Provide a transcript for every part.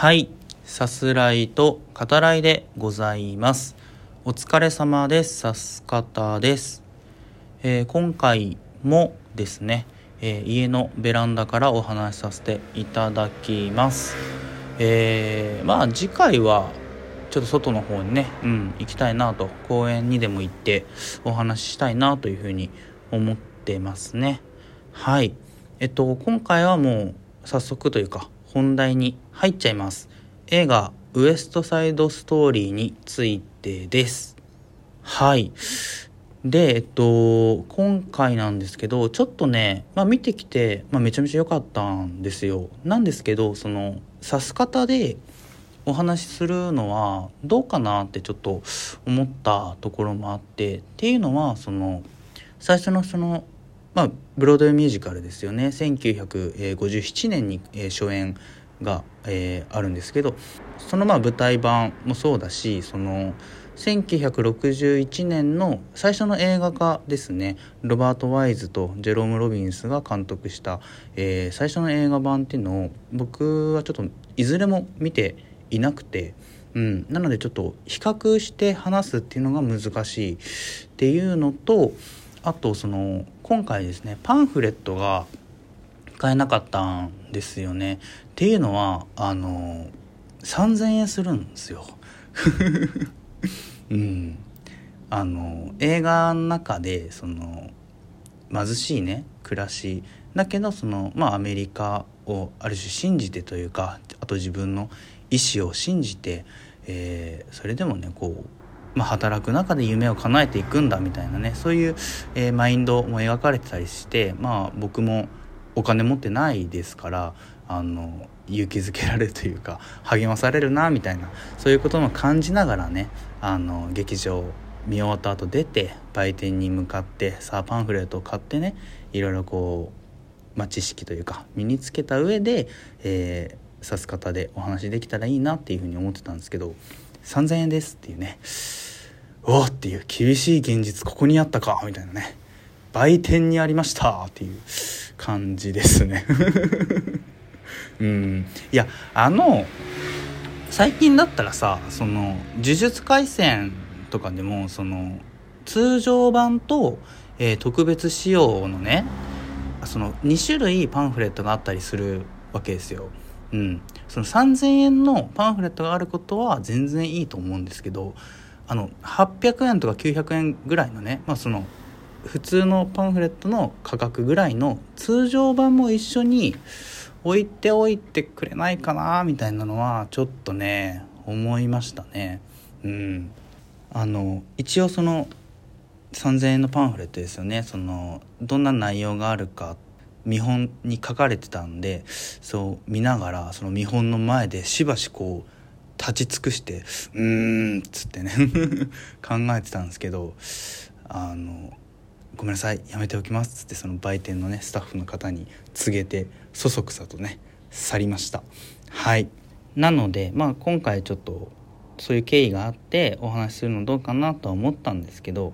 はい、さすらいと語らいでございます。お疲れ様です。さす方です。えー今回もですね、えー家のベランダからお話しさせていただきます。えーまあ次回はちょっと外の方にね、うん、行きたいなと公園にでも行ってお話ししたいなというふうに思ってますね。はい。えっと、今回はもう早速というか本題に入っちゃいます。映画ウエストサイドストーリーについてです。はい。で、えっと、今回なんですけど、ちょっとね、まあ見てきて、まあめちゃめちゃ良かったんですよ。なんですけど、その、指す方でお話しするのはどうかなってちょっと思ったところもあって、っていうのは、その、最初のその、まあ、ブロードウェイミュージカルですよね1957年に、えー初演が、えーあるんですけどそのまあ舞台版もそうだしその1961年の最初の映画化ですね。ロバート・ワイズとジェローム・ロビンスが監督した、えー最初の映画版っていうのを僕はちょっといずれも見ていなくて、うん、なのでちょっと比較して話すっていうのが難しいっていうのとあとその今回ですねパンフレットが買えなかったんですよね。っていうのはあの3,000円するんですよ。うん。あの映画の中でその貧しいね暮らし。だけどそのまあアメリカをある種信じてというかあと自分の意思を信じて、えーそれでもねこう、まあ、働く中で夢を叶えていくんだみたいなねそういう、えーマインドも描かれてたりしてまあ僕もお金持ってないですからあの勇気づけられるというか励まされるなみたいなそういうことも感じながらねあの劇場見終わった後出て売店に向かってさあパンフレットを買ってねいろいろこう、まあ、知識というか身につけた上で、えー指す方でお話できたらいいなっていうふうに思ってたんですけど3,000円ですっていうね。おーっていう厳しい現実ここにあったか。みたいなね。売店にありましたっていう感じですね。うん。いやあの最近だったらさその「呪術廻戦」とかでもその通常版と、えー特別仕様のねその2種類パンフレットがあったりするわけですよ。うん、その3,000円のパンフレットがあることは全然いいと思うんですけどあの800円とか900円ぐらいのね、まあ、その普通のパンフレットの価格ぐらいの通常版も一緒に置いておいてくれないかなみたいなのはちょっとね思いましたね。うん、あの一応その3,000円のパンフレットですよねそのどんな内容があるか見本に書かれてたんでそう見ながらその見本の前でしばしこう立ち尽くして「うーん」っつってね 考えてたんですけどあの「ごめんなさいやめておきます」っつってその売店のねスタッフの方に告げてそそくさとね去りました。はい。なのでまあ今回ちょっとそういう経緯があってお話しするのどうかなとは思ったんですけど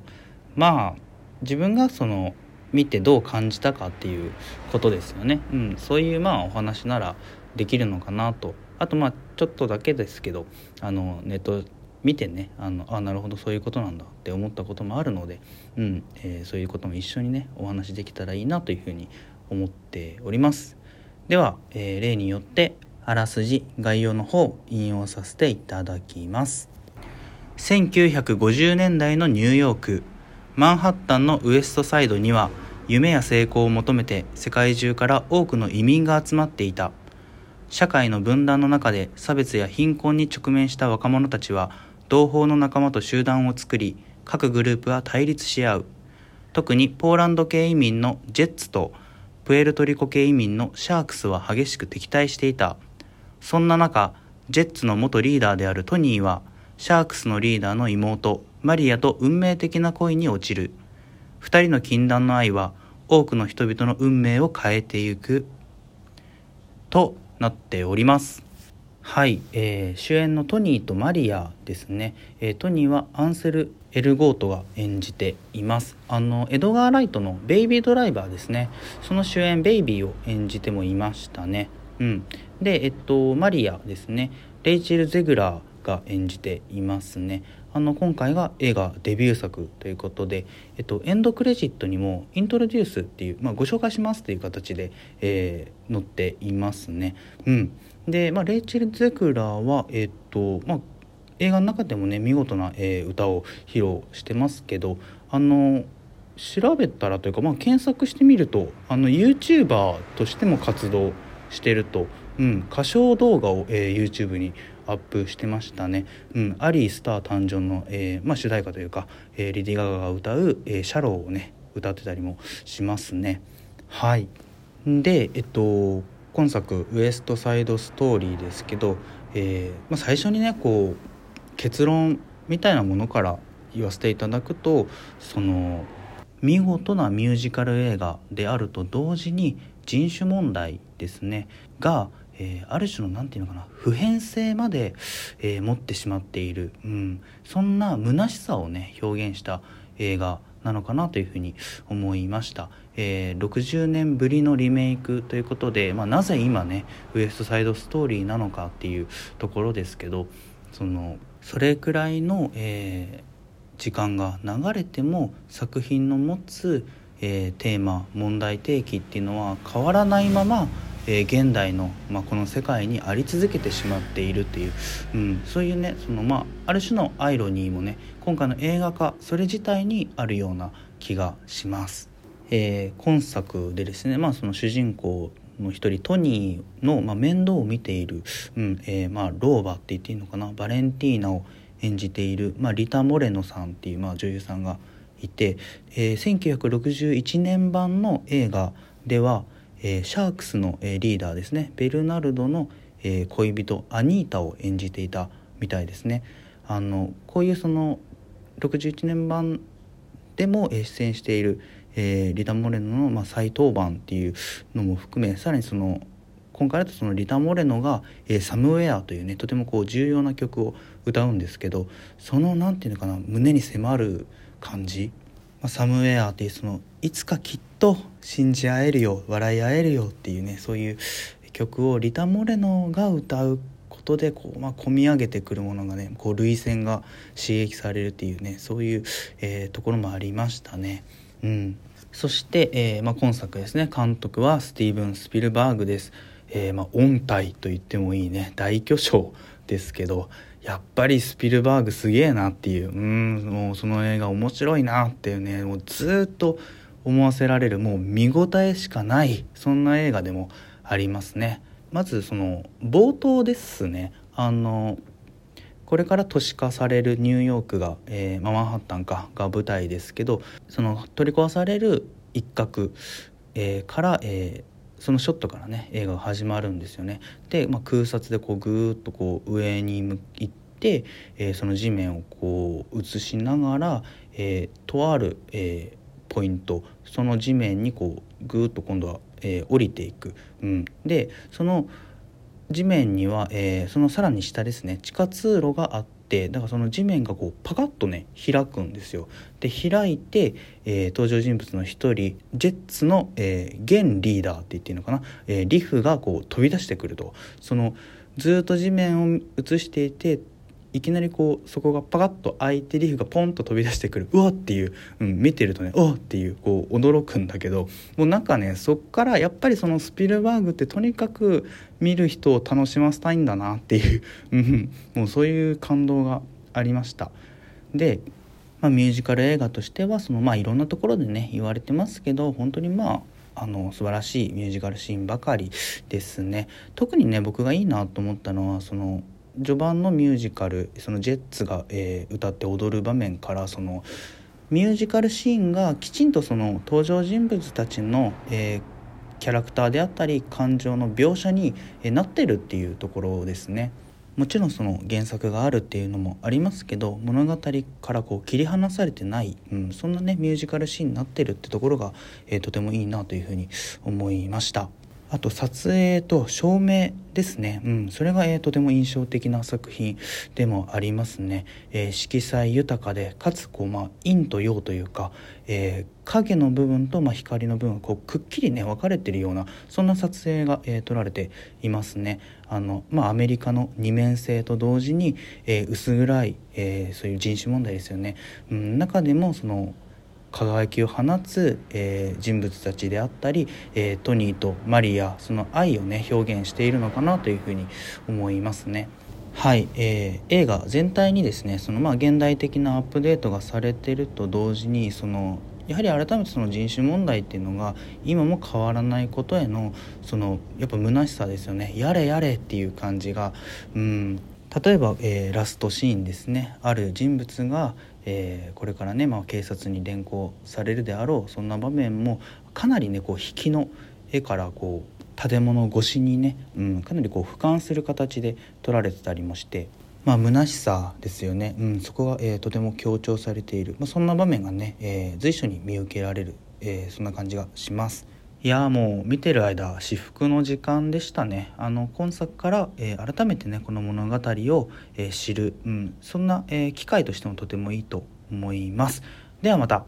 まあ自分がその見てどう感じたかっていうことですよね、うん、そういうまあお話ならできるのかなと。あとまあちょっとだけですけどあのネット見てねあのあなるほどそういうことなんだって思ったこともあるので、うんえーそういうことも一緒にねお話できたらいいなというふうに思っております。では、えー例によってあらすじ概要の方引用させていただきます。1950年代のニューヨークマンハッタンのウエストサイドには夢や成功を求めて世界中から多くの移民が集まっていた。社会の分断の中で差別や貧困に直面した若者たちは同胞の仲間と集団を作り各グループは対立し合う。特にポーランド系移民のジェッツとプエルトリコ系移民のシャークスは激しく敵対していた。そんな中ジェッツの元リーダーであるトニーはシャークスのリーダーの妹マリアと運命的な恋に落ちる。二人の禁断の愛は多くの人々の運命を変えてゆく。となっております。はい、えー主演のトニーとマリアですね、えートニーはアンセル・エルゴートが演じています。あのエドガー・ライトの「ベイビードライバー」ですね。その主演ベイビーを演じてもいましたね。うん、で、えっと、マリアですね。レイチェル・ゼグラーが演じていますね。あの今回が映画デビュー作ということで、えっと、エンドクレジットにも「イントロデュース」っていう、まあ、ご紹介しますっていう形で、えー、載っていますね。うん、で、まあ、レイチェル・ゼグラーは、えっとまあ、映画の中でもね見事な、えー、歌を披露してますけどあの調べたらというか、まあ、検索してみるとあの YouTuber としても活動してると、うん、歌唱動画を、えー、YouTube にアップしてましたね「うん、アリー・スター誕生の」えーまあ、主題歌というか、えー、リディ・ガガが歌う、えー「シャロー」をね歌ってたりもしますね。はい。でえっと今作「ウエスト・サイド・ストーリー」ですけど、えーまあ、最初にねこう結論みたいなものから言わせていただくとその見事なミュージカル映画であると同時に人種問題ですねがえー、ある種の何て言うのかな普遍性まで、えー、持ってしまっている、うん、そんな虚しさをね表現した映画なのかなというふうに思いました、えー、60年ぶりのリメイクということで、まあ、なぜ今ねウエストサイドストーリーなのかっていうところですけどそのそれくらいの、えー、時間が流れても作品の持つ、えー、テーマ問題提起っていうのは変わらないままえー、現代の、まあ、この世界にあり続けてしまっているっていう、うん、そういうねその、まあ、ある種のアイロニーもね今回の映画化それ自体にあるような気がします。えー、今作でですね、まあ、その主人公の一人トニーの、まあ、面倒を見ている、うんえーまあ、老婆って言っていいのかなバレンティーナを演じている、まあ、リタ・モレノさんっていう、まあ、女優さんがいて、えー、1961年版の映画ではえー、シャークスの、えー、リーダーですねベルナルドの、えー、恋人アニータを演じていたみたいですね。あのこういうその61年版でも出演している、えー、リタ・モレノの、まあ、再登板っていうのも含めさらにその今回だとそのリタ・モレノが「えー、サムウェア」というねとてもこう重要な曲を歌うんですけどその何て言うのかな胸に迫る感じまあ、サムウェアっていうそのいつかきっと信じ合えるよ笑い合えるよっていうねそういう曲をリタ・モレノが歌うことでこう、まあ、込み上げてくるものがねこう涙腺が刺激されるっていうねそういう、えー、ところもありましたね。うんそして、えーまあ、今作ですね監督はスティーブン・スピルバーグです。えーまあ、音体と言ってもいいね大巨匠ですけどやっぱりスピルバーグすげえなっていううんもうその映画面白いなっていうねもうずっと思わせられるもう見応えしかないそんな映画でもありますね。まずその冒頭ですね。あのこれから都市化されるニューヨークが、えー、マンハッタンかが舞台ですけどその取り壊される一角、えー、から、えー、そのショットからね映画が始まるんですよね。で、まあ、空撮でこうぐーっとこう上に行って、えー、その地面をこう映しながら、えー、とある、えー、ポイントその地面にこうぐーっと今度は、えー、降りていく。うん、でその地面には、えー、そのさらに下ですね地下通路があってってだからその地面がこうパカッとね開くんですよ。で開いて、えー、登場人物の一人ジェッツの、えー、現リーダーって言っていいのかな、えー、リフがこう飛び出してくるとそのずっと地面を映していていきなりこうそこがパカッと開いてリフがポンと飛び出してくるうわっていう、うん、見てるとねおっていうこう驚くんだけどもうなんかねそっからやっぱりそのスピルバーグってとにかく見る人を楽しませたいんだなっていう、うん、もうそういう感動がありました。でまあ、ミュージカル映画としてはその、まあ、いろんなところでね言われてますけど本当にまああの素晴らしいミュージカルシーンばかりですね特にね僕がいいなと思ったのはその序盤のミュージカルそのジェッツが、えー、歌って踊る場面からそのミュージカルシーンがきちんとその登場人物たちの、えー、キャラクターであったり感情の描写に、えー、なってるっていうところですね。もちろんその原作があるっていうのもありますけど物語からこう切り離されてない、うん、そんなねミュージカルシーンになってるってところが、えー、とてもいいなというふうに思いました。あと撮影と照明ですね、うん、それが、えー、とても印象的な作品でもありますね、えー、色彩豊かでかつこう、まあ、陰と陽というか、えー、影の部分と、まあ、光の部分こうくっきりね分かれてるようなそんな撮影が、えー、撮られていますね。あの、まあ、アメリカの二面性と同時に、えー、薄暗い、えー、そういう人種問題ですよね、うん、中でもその輝きを放つ、えー、人物たちであったり、えー、トニーとマリアその愛をね表現しているのかなというふうに思いますね。はい、えー、映画全体にですねそのまあ現代的なアップデートがされてると同時にそのやはり改めてその人種問題っていうのが今も変わらないことへのそのやっぱ虚しさですよね。やれやれっていう感じがうん。例えば、えー、ラストシーンですね。ある人物が、えー、これからね、まあ、警察に連行されるであろうそんな場面もかなりねこう引きの絵からこう建物越しにね、うん、かなりこう俯瞰する形で撮られてたりもして。まあ虚しさですよね、うん、そこが、えー、とても強調されている、まあ、そんな場面がね、えー、随所に見受けられる、え、そんな感じがします。いやもう見てる間至福の時間でしたね。あの今作から、えー、改めてねこの物語を、えー、知る、うん、そんな、えー、機会としてもとてもいいと思います。ではまた。